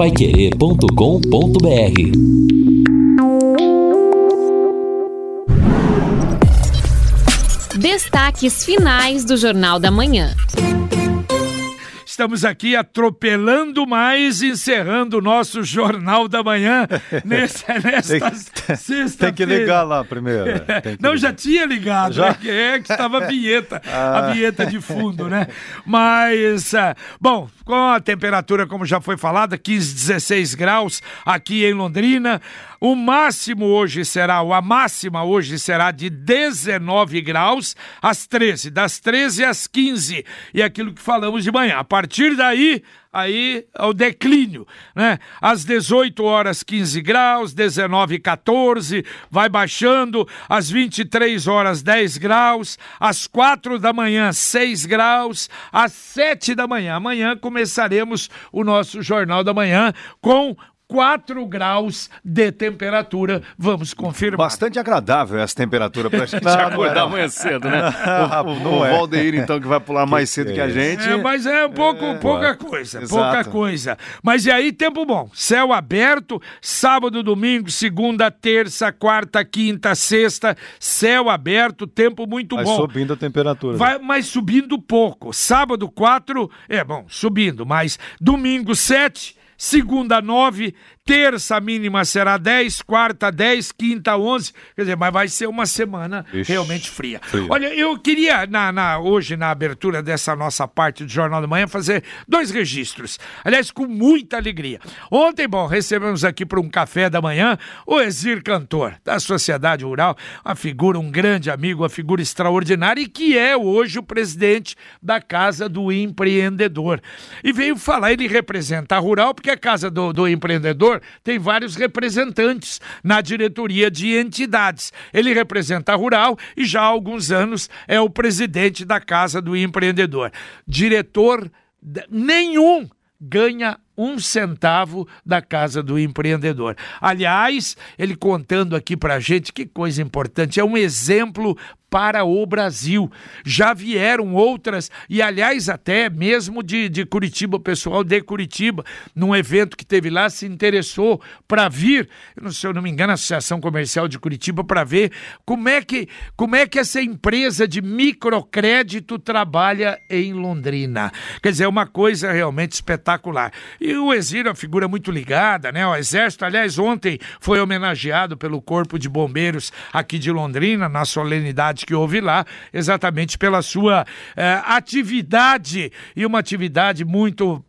paiquerê.com.br Destaques finais do Jornal da Manhã. Estamos aqui atropelando mais, encerrando o nosso Jornal da Manhã nessa, nesta sexta-feira. Tem que ligar lá primeiro. Não, ligar. já tinha ligado, já? Né? é que estava a vinheta, ah. a vinheta de fundo, né? Mas, ah, bom, com a temperatura, como já foi falada, 15, 16 graus aqui em Londrina. O máximo hoje será, ou a máxima hoje será de 19 graus às 13, das 13 às 15. E aquilo que falamos de manhã. A partir daí, aí é o declínio, né? Às 18 horas 15 graus, 19 14, vai baixando, às 23 horas 10 graus, às 4 da manhã 6 graus, às 7 da manhã. Amanhã começaremos o nosso Jornal da Manhã com 4 graus de temperatura. Vamos confirmar. Bastante agradável essa temperatura para a gente não, acordar não amanhã cedo, né? o, o, o é. Valdeir, então, que vai pular mais cedo que a gente. É, mas é um pouco, é, pouca coisa, Exato. pouca coisa. Mas e aí, tempo bom. Céu aberto, sábado, domingo, segunda, terça, quarta, quinta, sexta, céu aberto, tempo muito vai bom. Vai subindo a temperatura. Vai, mas subindo pouco. Sábado, 4, é bom, subindo, mas domingo, 7 segunda 9, terça mínima será 10, quarta 10, quinta 11, quer dizer, mas vai ser uma semana Ixi, realmente fria. fria. Olha, eu queria na, na, hoje na abertura dessa nossa parte do Jornal da Manhã fazer dois registros, aliás, com muita alegria. Ontem, bom, recebemos aqui para um café da manhã o Exir Cantor, da Sociedade Rural, uma figura, um grande amigo, uma figura extraordinária e que é hoje o presidente da Casa do Empreendedor. E veio falar, ele representa a Rural, porque a Casa do, do Empreendedor tem vários representantes na diretoria de entidades. Ele representa a Rural e já há alguns anos é o presidente da Casa do Empreendedor. Diretor nenhum ganha um centavo da casa do empreendedor. Aliás, ele contando aqui para gente que coisa importante, é um exemplo para o Brasil. Já vieram outras, e aliás, até mesmo de, de Curitiba, o pessoal de Curitiba, num evento que teve lá, se interessou para vir, não, se eu não me engano, a Associação Comercial de Curitiba, para ver como é, que, como é que essa empresa de microcrédito trabalha em Londrina. Quer dizer, é uma coisa realmente espetacular. E o Exílio é uma figura muito ligada, né? O Exército, aliás, ontem foi homenageado pelo Corpo de Bombeiros aqui de Londrina, na solenidade que houve lá, exatamente pela sua eh, atividade e uma atividade muito,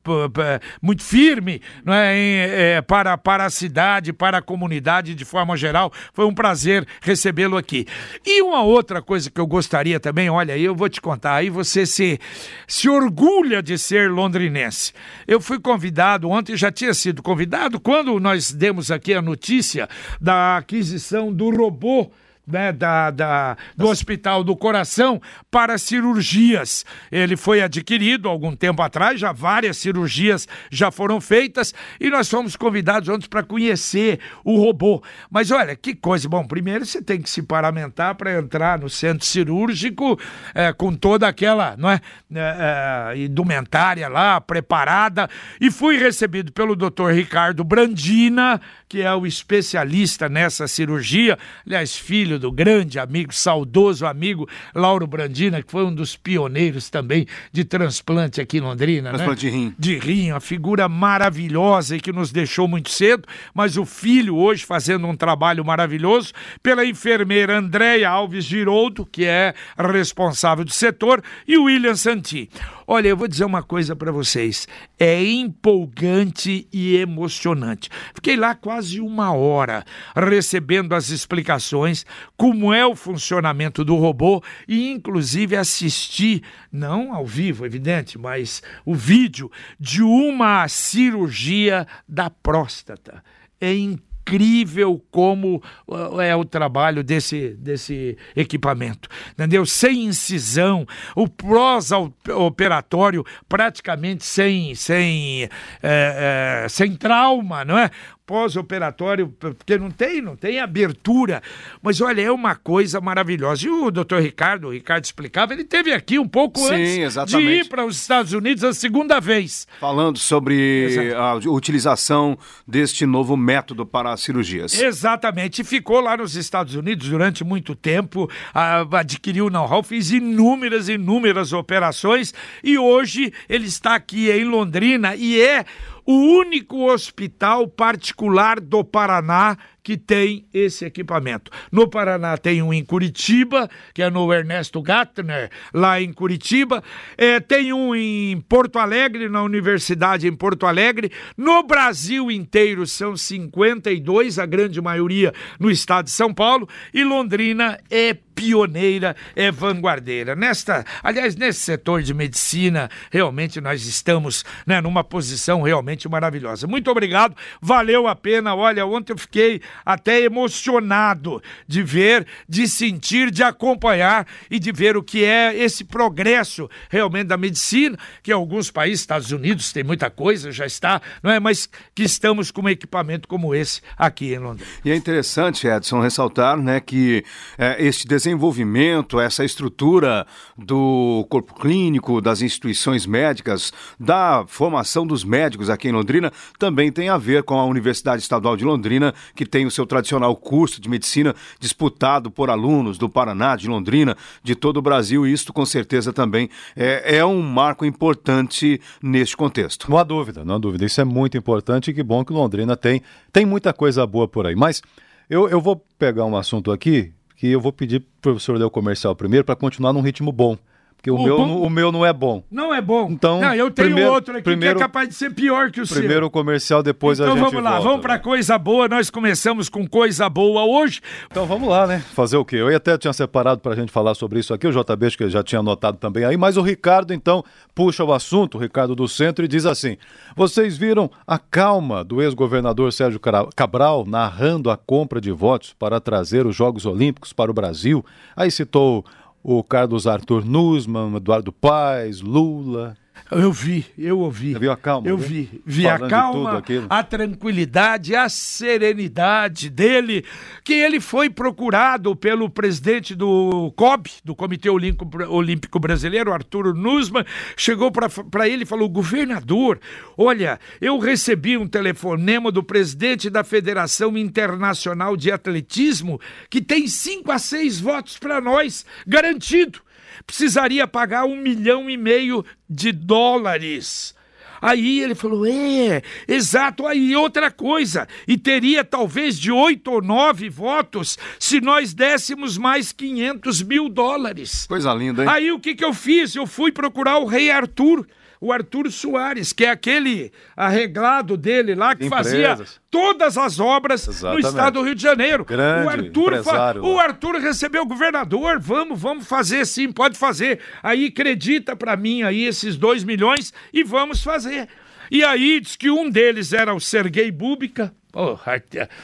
muito firme não é, em, eh, para, para a cidade, para a comunidade de forma geral. Foi um prazer recebê-lo aqui. E uma outra coisa que eu gostaria também, olha, eu vou te contar, aí você se, se orgulha de ser londrinense. Eu fui convidado, ontem já tinha sido convidado, quando nós demos aqui a notícia da aquisição do robô né, da, da, do Hospital do Coração para cirurgias. Ele foi adquirido algum tempo atrás, já várias cirurgias já foram feitas e nós fomos convidados ontem para conhecer o robô. Mas olha, que coisa. Bom, primeiro você tem que se paramentar para entrar no centro cirúrgico é, com toda aquela não é, é, é, indumentária lá, preparada. E fui recebido pelo doutor Ricardo Brandina, que é o especialista nessa cirurgia, aliás, filho do grande amigo, saudoso amigo Lauro Brandina, que foi um dos pioneiros também de transplante aqui em Londrina. Transplante né? de rim. De rim, uma figura maravilhosa e que nos deixou muito cedo, mas o filho hoje fazendo um trabalho maravilhoso, pela enfermeira Andréia Alves Giroldo, que é responsável do setor, e William Santi. Olha, eu vou dizer uma coisa para vocês. É empolgante e emocionante. Fiquei lá quase uma hora recebendo as explicações, como é o funcionamento do robô e, inclusive, assisti, não ao vivo, evidente, mas o vídeo de uma cirurgia da próstata. É incrível incrível como uh, é o trabalho desse, desse equipamento, entendeu? Sem incisão, o pós-operatório praticamente sem, sem, é, é, sem trauma, não é? Pós-operatório, porque não tem, não tem abertura. Mas olha, é uma coisa maravilhosa. E o doutor Ricardo, o Ricardo explicava, ele teve aqui um pouco Sim, antes exatamente. de ir para os Estados Unidos a segunda vez. Falando sobre a utilização deste novo método para cirurgias. Exatamente. Ficou lá nos Estados Unidos durante muito tempo, adquiriu know-how, fez inúmeras, inúmeras operações e hoje ele está aqui em Londrina e é o único hospital particular do Paraná que tem esse equipamento. No Paraná tem um em Curitiba, que é no Ernesto Gattner, lá em Curitiba. É, tem um em Porto Alegre, na Universidade em Porto Alegre. No Brasil inteiro são 52, a grande maioria no estado de São Paulo. E Londrina é pioneira, é vanguardeira. Nesta, aliás, nesse setor de medicina, realmente nós estamos né, numa posição realmente maravilhosa. Muito obrigado, valeu a pena. Olha, ontem eu fiquei até emocionado de ver, de sentir, de acompanhar e de ver o que é esse progresso realmente da medicina, que alguns países, Estados Unidos, tem muita coisa, já está, não é? Mas que estamos com um equipamento como esse aqui em Londrina. E é interessante, Edson, ressaltar né, que é, este desenvolvimento, essa estrutura do corpo clínico, das instituições médicas, da formação dos médicos aqui em Londrina, também tem a ver com a Universidade Estadual de Londrina, que tem o seu tradicional curso de medicina disputado por alunos do Paraná, de Londrina, de todo o Brasil, e isto com certeza também é, é um marco importante neste contexto. Não há dúvida, não há dúvida. Isso é muito importante e que bom que Londrina tem. Tem muita coisa boa por aí. Mas eu, eu vou pegar um assunto aqui que eu vou pedir para o professor ler comercial primeiro para continuar num ritmo bom. Porque o, O meu, bom- o meu não é bom. Não é bom. Então, não, eu tenho primeiro- outro aqui primeiro- que é capaz de ser pior que o seu. Primeiro o comercial, depois então a gente vamos lá, volta, vamos para né? coisa boa. Nós começamos com coisa boa hoje. Então vamos lá, né? Fazer o quê? Eu até tinha separado para a gente falar sobre isso aqui, o JB que já tinha anotado também aí, mas o Ricardo então puxa o assunto, o Ricardo do Centro, e diz assim: Vocês viram a calma do ex-governador Sérgio Cabral narrando a compra de votos para trazer os Jogos Olímpicos para o Brasil? Aí citou o Carlos Arthur Nussmann, Eduardo Paes, Lula. Eu vi, eu ouvi. Você viu a calma, Eu vi. Vi a Falando calma, a tranquilidade, a serenidade dele, que ele foi procurado pelo presidente do COB, do Comitê Olímpico, Brasileiro, Arturo Nussmann, chegou para ele e falou: governador, olha, eu recebi um telefonema do presidente da Federação Internacional de Atletismo que tem cinco a seis votos para nós, garantido precisaria pagar um milhão e meio de dólares. Aí ele falou: é, exato. Aí outra coisa, e teria talvez de oito ou nove votos se nós dessemos mais 500 mil dólares. Coisa linda, hein? Aí o que, que eu fiz? Eu fui procurar o rei Arthur, o Arthur Soares, que é aquele arreglado dele lá que fazia Empresas. todas as obras Exatamente. no estado do Rio de Janeiro. Grande o Arthur, fa- o. Arthur recebeu o governador, vamos, vamos fazer sim, pode fazer. Aí acredita pra mim aí esses dois milhões e vamos fazer. E aí diz que um deles era o Sergei Búbica,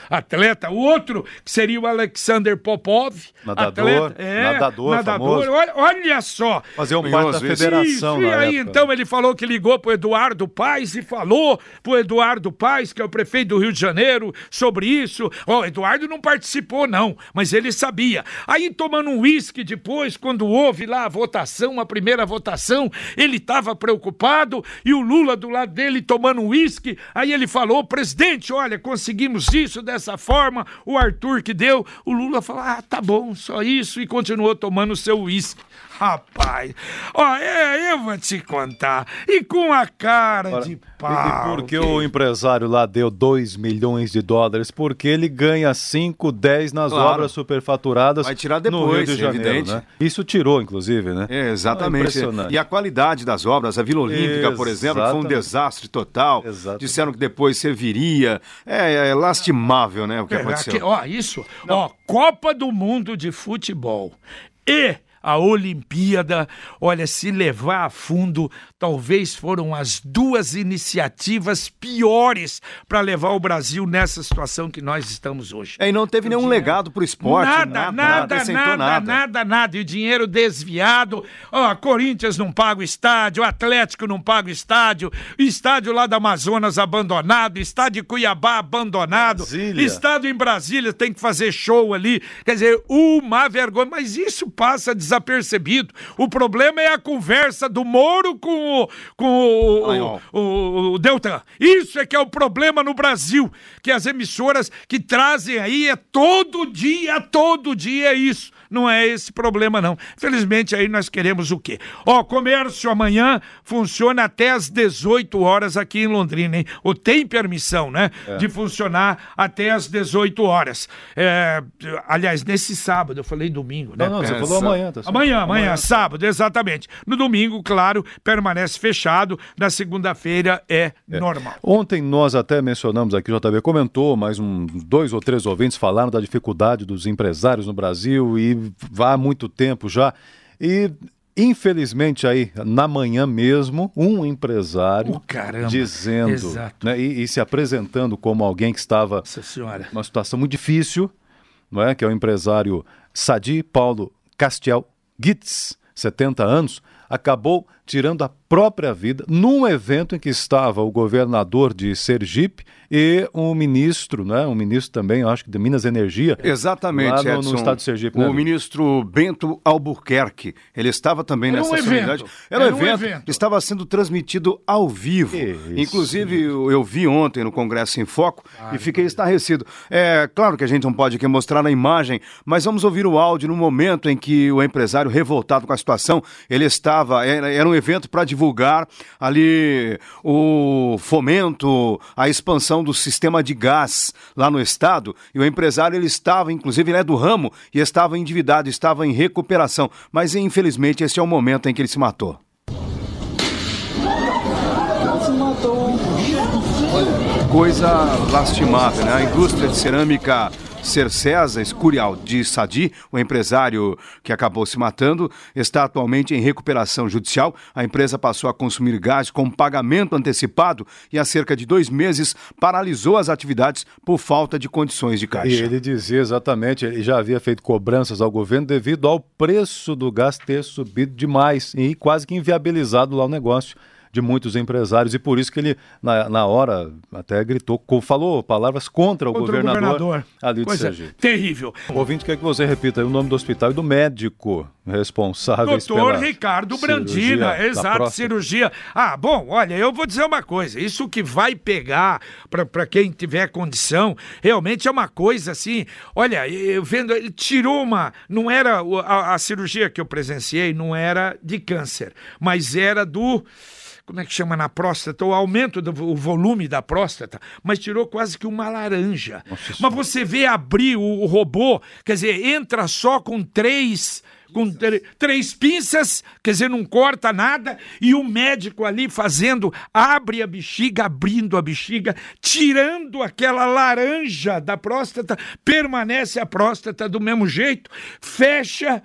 atleta, o outro que seria o Alexander Popov, Nadador, atleta, é, nadador nadador. famoso. Olha, olha só, Fazer um parte da federação e na aí época. então ele falou que ligou pro Eduardo Paes e falou pro Eduardo Paes, que é o prefeito do Rio de Janeiro, sobre isso. Ó, o Eduardo não participou não, mas ele sabia. Aí tomando um uísque depois, quando houve lá a votação, a primeira votação, ele estava preocupado e o Lula do lado dele tomando um uísque. Aí ele falou, presidente, olha, conseguimos isso dessa forma, o Arthur que deu. O Lula falou, ah, tá bom, só isso, e continuou tomando seu uísque. Rapaz, ó, é, eu vou te contar. E com a cara de E pau. por que o empresário lá deu 2 milhões de dólares? Porque ele ganha 5, 10 nas Claro. obras superfaturadas Vai tirar no depois, de Janeiro, evidente. né? Isso tirou, inclusive, né? É, exatamente. e a qualidade das obras, a Vila Olímpica, por exemplo, foi um desastre total. Exatamente. Disseram que depois serviria. É, é lastimável, né, o que É, aconteceu. aqui, ó, isso. Ó, Copa do Mundo de Futebol e a Olimpíada, olha, se levar a fundo, talvez foram as duas iniciativas piores para levar o Brasil nessa situação que nós estamos hoje. É, e não teve nenhum dinheiro... legado para o esporte. Nada, nada, nada, nada, nada, nada, nada. E o dinheiro desviado. Ó, Corinthians não paga o estádio, Atlético não paga o estádio, estádio lá da Amazonas abandonado, estádio de Cuiabá abandonado, Brasília. estádio em Brasília tem que fazer show ali. Quer dizer, uma vergonha. Mas isso passa desapercebido. O problema é a conversa do Moro com o, com o, o, o, o Deltan. Isso é que é o problema no Brasil. Que as emissoras que trazem aí é todo dia, todo dia isso. Não é esse problema, não. Felizmente, aí nós queremos o quê? Ó, comércio amanhã funciona até às 18 horas aqui em Londrina, hein? Ou tem permissão, né? É. De funcionar até às 18 horas. É, aliás, nesse sábado, eu falei domingo, né? Não, não, você é, falou amanhã, tá Amanhã, amanhã, amanhã, sábado, exatamente. No domingo, claro, permanece fechado. Na segunda-feira é, é, normal. Ontem nós até mencionamos aqui, o JB comentou, mas um, dois ou três ouvintes falaram da dificuldade dos empresários no Brasil e vá há muito tempo já. E Infelizmente, aí, na manhã mesmo, um empresário oh, dizendo né, e, e, se apresentando como alguém que estava numa situação muito difícil, não é? que é o empresário Sadi Paulo Castiel Gitz, 70 anos, acabou tirando a própria vida num evento em que estava o governador de Sergipe e um ministro, né, um ministro também, acho que de Minas e Energia. Exatamente, lá no, Edson, no estado de Sergipe. O né, ministro Bento Albuquerque, ele estava também Era nessa um solenidade. Era, Era um evento, evento. estava sendo transmitido ao vivo. Isso. Inclusive, eu, vi ontem no Congresso em Foco Ai, e fiquei estarrecido. É claro que a gente não pode aqui mostrar na imagem, mas vamos ouvir o áudio no momento em que o empresário, revoltado com a situação, ele estava, era, era um evento para divulgar ali o fomento, a expansão do sistema de gás lá no estado, e o empresário ele estava, inclusive ele é do ramo, e estava endividado, estava em recuperação, mas infelizmente esse é o momento em que ele se matou. Coisa lastimável, né? A indústria de cerâmica Cercesa Escurial de Sadi, o empresário que acabou se matando, está atualmente em recuperação judicial. A empresa passou a consumir gás com pagamento antecipado e há cerca de dois meses paralisou as atividades por falta de condições de caixa. E ele dizia exatamente, ele já havia feito cobranças ao governo devido ao preço do gás ter subido demais e quase que inviabilizado lá o negócio de muitos empresários e por isso que ele, na, na hora, até gritou, falou palavras contra o, Contra o governador, governador. ali de Coisa Sergipe. terrível. O ouvinte quer que você repita aí o nome do hospital e do médico responsável Doutor Ricardo Brandina, exato, cirurgia. Ah, bom, olha, eu vou dizer uma coisa, isso que vai pegar para quem tiver condição, realmente é uma coisa assim, olha, eu vendo, ele tirou uma, não era, o- a, a cirurgia que eu presenciei não era de câncer, mas era do como é que chama na próstata, o aumento do o volume da próstata, mas tirou quase que uma laranja. mas você vê abrir o, o robô, quer dizer, entra só com três com três pinças, quer dizer, não corta nada, e o médico ali fazendo, abre a bexiga, abrindo a bexiga, tirando aquela laranja da próstata, permanece a próstata do mesmo jeito, fecha.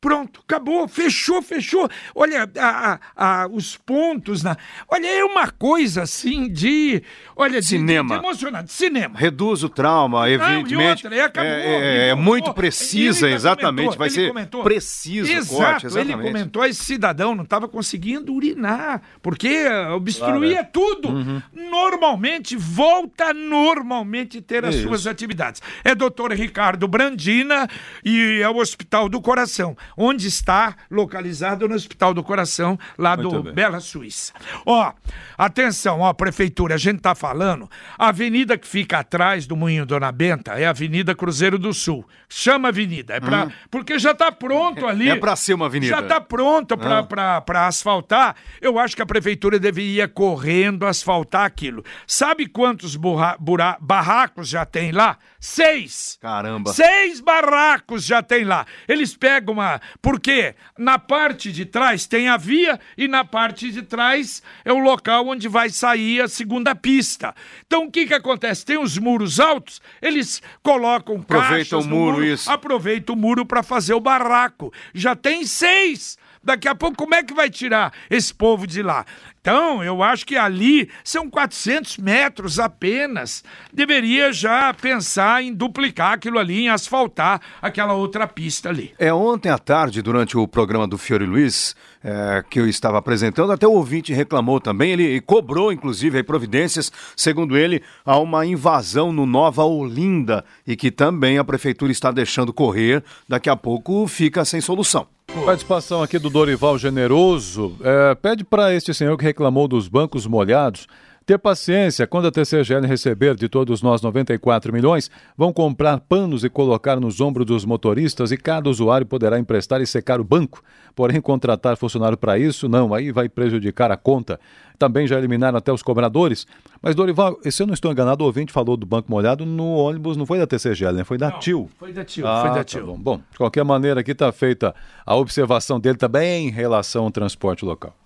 Pronto, acabou, fechou, fechou. Olha, a- a- a- os pontos na. Olha, é uma coisa assim de. Olha, de- Cinema. De, emocionante. Cinema. Reduz o trauma, evidentemente. outra, e acabou, é, é- é muito precisa, Ele exatamente. comentou, Vai ele ser comentou. preciso Exato, corte, ele exatamente. comentou, esse cidadão não estava conseguindo urinar, porque obstruía tudo. Normalmente, volta normalmente ter as Isso. suas atividades. É doutor Ricardo Brandina e é o Hospital do Coração, onde está localizado no Hospital do Coração, lá Muito do bem. Bela Suíça. Ó, atenção, ó, prefeitura, a gente tá falando, a avenida que fica atrás do Moinho Dona Benta é a Avenida Cruzeiro do Sul. Chama avenida, é pra, porque já tá pronto ali. É pra ser uma avenida. Já tá pronto pra, Ah. asfaltar. Eu acho que a prefeitura deveria correndo asfaltar aquilo. Sabe quantos burra- barracos já tem lá? Seis. Caramba. Seis barracos já tem lá. Eles pegam uma. Porque na parte de trás tem a via e na parte de trás é o local onde vai sair a segunda pista. Então o que que acontece? Tem os muros altos, eles colocam Aproveita caixas o no muro, isso. aproveita o muro para fazer o barraco. Já tem seis. Daqui a pouco, como é que vai tirar esse povo de lá? Então, eu acho que ali são 400 metros apenas. Deveria já pensar em duplicar aquilo ali, em asfaltar aquela outra pista ali. É, ontem à tarde, durante o programa do Fiore Luiz, é, que eu estava apresentando, até o ouvinte reclamou também, ele cobrou, inclusive, providências, segundo ele, há uma invasão no Nova Olinda e que também a prefeitura está deixando correr, daqui a pouco fica sem solução. Participação aqui do Dorival Generoso. É, pede para este senhor que reclamou dos bancos molhados ter paciência. Quando a TCGL receber de todos nós 94 milhões, vão comprar panos e colocar nos ombros dos motoristas e cada usuário poderá emprestar e secar o banco. Porém, contratar funcionário para isso, não, aí vai prejudicar a conta. Também já eliminaram até os cobradores. Mas, Dorival, se eu não estou enganado, o ouvinte falou do banco molhado no ônibus, não foi da TCGL, né? Foi da não, TIL. Foi da TIL, ah, foi da tá TIL. bom. bom, de qualquer maneira, aqui está feita a observação dele também em relação ao transporte local.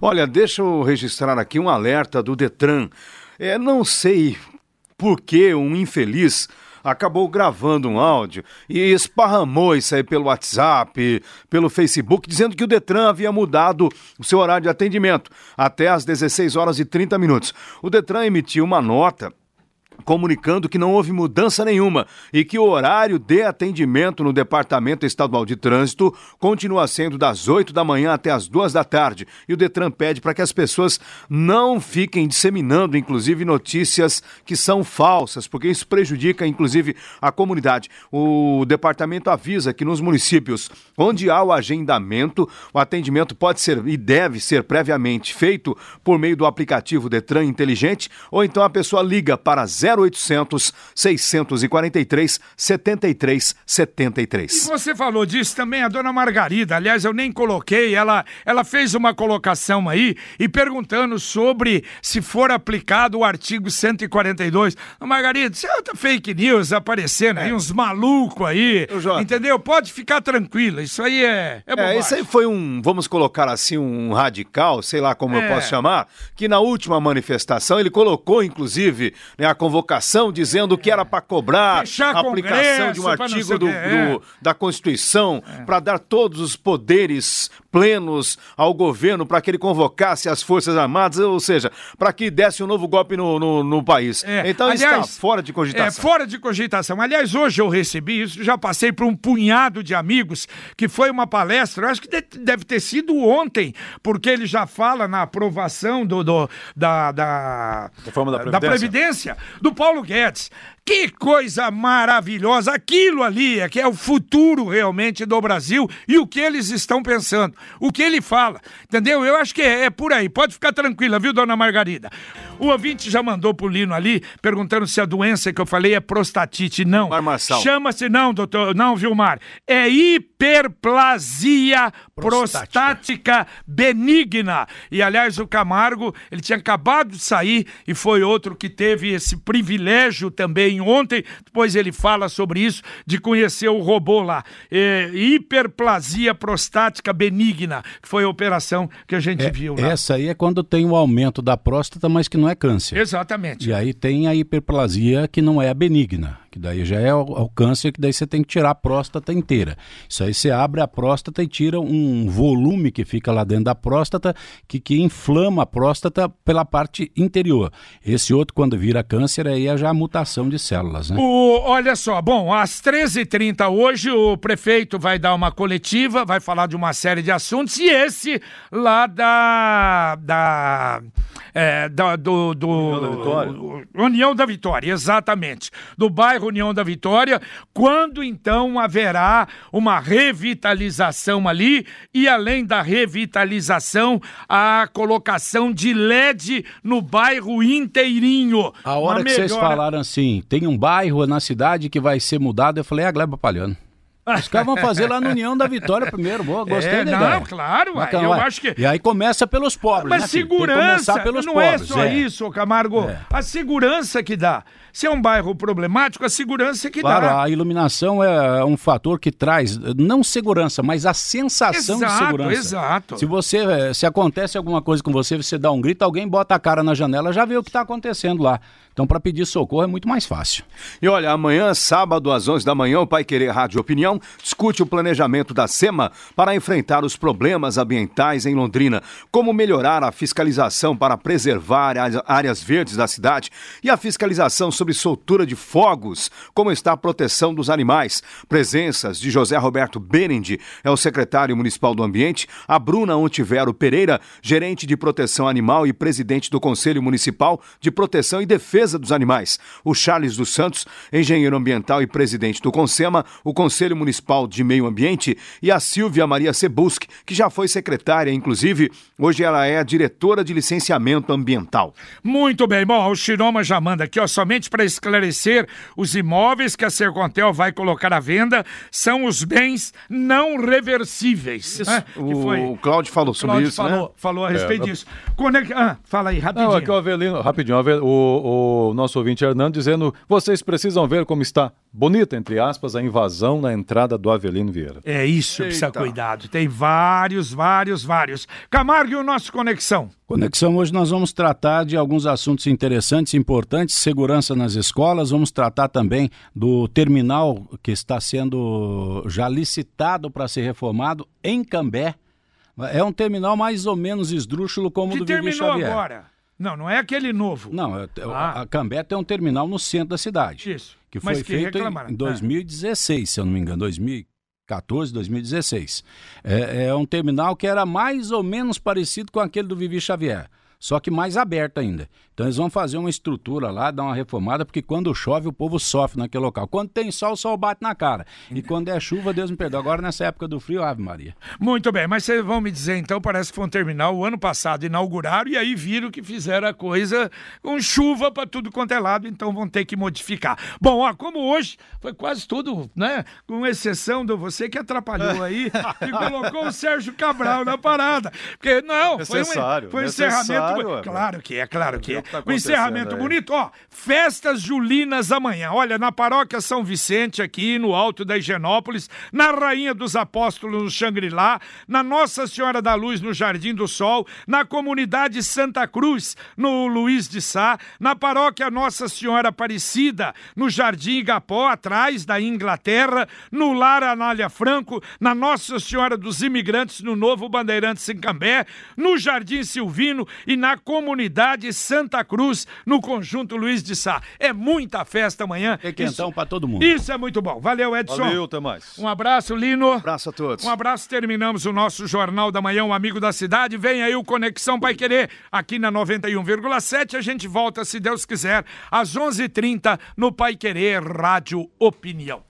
Olha, deixa eu registrar aqui um alerta do Detran. É, não sei por que um infeliz acabou gravando um áudio e esparramou isso aí pelo WhatsApp, pelo Facebook, dizendo que o Detran havia mudado o seu horário de atendimento até às 16 horas e 30 minutos. O Detran emitiu uma nota comunicando que não houve mudança nenhuma e que o horário de atendimento no Departamento Estadual de Trânsito continua sendo das 8 da manhã até as 2 da tarde. E o Detran pede para que as pessoas não fiquem disseminando, inclusive, notícias que são falsas, porque isso prejudica, inclusive, a comunidade. O departamento avisa que nos municípios onde há o agendamento, o atendimento pode ser e deve ser previamente feito por meio do aplicativo Detran Inteligente, ou então a pessoa liga para 0 0800 643 73 73. E você falou disso também, a dona Margarida. Aliás, eu nem coloquei. Ela, ela fez uma colocação aí e perguntando sobre se for aplicado o artigo 142. Margarida, isso é outra fake news aparecendo é. aí, uns malucos aí. Entendeu? Pode ficar tranquila. Isso aí é. É, é isso aí foi um, vamos colocar assim, um radical, sei lá como é. eu posso chamar, que na última manifestação ele colocou, inclusive, né, a convocação dizendo que era para cobrar Fechar a aplicação de um artigo do, é. do, da Constituição é. para dar todos os poderes plenos ao governo para que ele convocasse as Forças Armadas, ou seja, para que desse um novo golpe no, no, no país. É. Então Aliás, está fora de cogitação. É, fora de cogitação. Aliás, hoje eu recebi isso, já passei por um punhado de amigos que foi uma palestra, acho que deve ter sido ontem, porque ele já fala na aprovação do, do da, da, da, Previdência. da Previdência, do Paulo Guedes. Que coisa maravilhosa! Aquilo ali é que é o futuro realmente do Brasil e o que eles estão pensando, o que ele fala, entendeu? Eu acho que é, é por aí. Pode ficar tranquila, viu, dona Margarida? O ouvinte já mandou pro Lino ali perguntando se a doença que eu falei é prostatite. Não. Chama-se, não, doutor, não, Vilmar. É hiperplasia prostática. prostática benigna. E aliás, o Camargo, ele tinha acabado de sair e foi outro que teve esse privilégio também ontem, depois ele fala sobre isso, de conhecer o robô lá. É, hiperplasia prostática benigna, que foi a operação que a gente é, viu lá. Essa aí é quando tem o aumento da próstata, mas que não é câncer. Exatamente. E aí tem a hiperplasia que não é benigna que daí já é o, o, câncer, que daí você tem que tirar a próstata inteira. Isso aí você abre a próstata e tira um volume que fica lá dentro da próstata, que, que inflama a próstata pela parte interior. Esse outro, quando vira câncer, aí é já a mutação de células, né? O, olha só, bom, às 13h30 hoje o prefeito vai dar uma coletiva, vai falar de uma série de assuntos, e esse lá da... da é, da, do, do União da Vitória. União da Vitória, exatamente. Do bairro União da Vitória, quando então haverá uma revitalização ali e além da revitalização, a colocação de LED no bairro inteirinho. A hora que melhora... vocês falaram assim, tem um bairro na cidade que vai ser mudado, eu falei, é a Gleba Palhano. Os caras vão fazer lá no União da Vitória primeiro. Boa, gostei é, da não, ideia. claro, Bacana, eu acho que... E aí começa pelos pobres, Mas né, segurança, não pobres, é só é. isso, Camargo. É. A segurança que dá. Se é um bairro problemático, a segurança que claro, dá. a iluminação é um fator que traz, não segurança, mas a sensação exato, de segurança. Exato, Se você, eh, se acontece alguma coisa com você, você dá um grito, alguém bota a cara na janela, já vê o que está acontecendo lá. Então, para pedir socorro é muito mais fácil. E olha, amanhã, sábado, às 11 da manhã, o Pai Querer Rádio Opinião discute o planejamento da SEMA para enfrentar os problemas ambientais em Londrina, como melhorar a fiscalização para preservar as áreas verdes da cidade e a fiscalização sobre soltura de fogos, como está a proteção dos animais. Presenças de José Roberto Berendi, é o secretário municipal do Ambiente, a Bruna Ontivero Pereira, gerente de proteção animal e presidente do Conselho Municipal de Proteção e Defesa dos Animais, o Charles dos Santos, engenheiro ambiental e presidente do CONSEMA, o Conselho Municipal de Meio Ambiente, e a Silvia Maria Sebusk, que já foi secretária, inclusive, hoje ela é a diretora de licenciamento ambiental. Muito bem, bom, o Chiroma já manda aqui, ó, somente para esclarecer, os imóveis que a Sercontel vai colocar à venda são os bens não reversíveis. Isso, né? o, foi... o Cláudio falou sobre Cláudio isso, falou, né? falou a respeito É, disso. É que... Ah, fala aí, rapidinho. Não, aqui o Avelino, rapidinho, o, o nosso ouvinte Hernando dizendo: vocês precisam ver como está bonita, entre aspas, a invasão na entrada do Avelino Vieira. É isso, precisa Eita. cuidado. Tem vários, vários, vários. Camargo e o nosso Conexão. Conexão, hoje nós vamos tratar de alguns assuntos interessantes, importantes, segurança nas escolas, vamos tratar também do terminal que está sendo já licitado para ser reformado em Cambé. É um terminal mais ou menos esdrúxulo como o que do Vivi terminou Xavier. agora. Não, não é aquele novo. Não, é- é- Ah. a Cambé tem um terminal no centro da cidade. Isso. Que foi que feito em- reclamaram. em 2016, se eu não me engano, 2014, 2016. É, é um terminal que era mais ou menos parecido com aquele do Vivi Xavier, só que mais aberto ainda. Então eles vão fazer uma estrutura lá, dar uma reformada, porque quando chove o povo sofre naquele local. Quando tem sol, o sol bate na cara. E quando é chuva, Deus me perdoe. Agora nessa época do frio, Ave Maria. Muito bem, mas vocês vão me dizer então, parece que foi um terminal o ano passado inauguraram e aí viram que fizeram a coisa com chuva para tudo quanto é lado, então vão ter que modificar. Bom, ó, como hoje foi quase tudo, né? Com exceção de você que atrapalhou aí e colocou o Sérgio Cabral na parada. Porque não, foi um, Necessário, foi um necessário, encerramento. ué. Claro que é, claro que é. O tá um encerramento aí? bonito, ó. Festas julinas amanhã. Olha, na paróquia São Vicente, aqui no alto da Higienópolis, na Rainha dos Apóstolos, no Xangri-Lá, na Nossa Senhora da Luz, no Jardim do Sol, na comunidade Santa Cruz, no Luiz de Sá, na paróquia Nossa Senhora Aparecida, no Jardim Igapó, atrás da Inglaterra, no Lar Anália Franco, na Nossa Senhora dos Imigrantes, no Novo Bandeirantes em Cambé, no Jardim Silvino e na comunidade Santa Cruz, no Conjunto Luiz de Sá. É muita festa amanhã. É quentão pra todo mundo. Isso é muito bom. Valeu, Edson. Valeu, até mais. Um abraço, Lino. Abraço a todos. Um abraço, terminamos o nosso Jornal da Manhã, um amigo da cidade. Vem aí o Conexão Pai Querer, aqui na 91,7. A gente volta, se Deus quiser, às 11h30 no Pai Querer Rádio Opinião.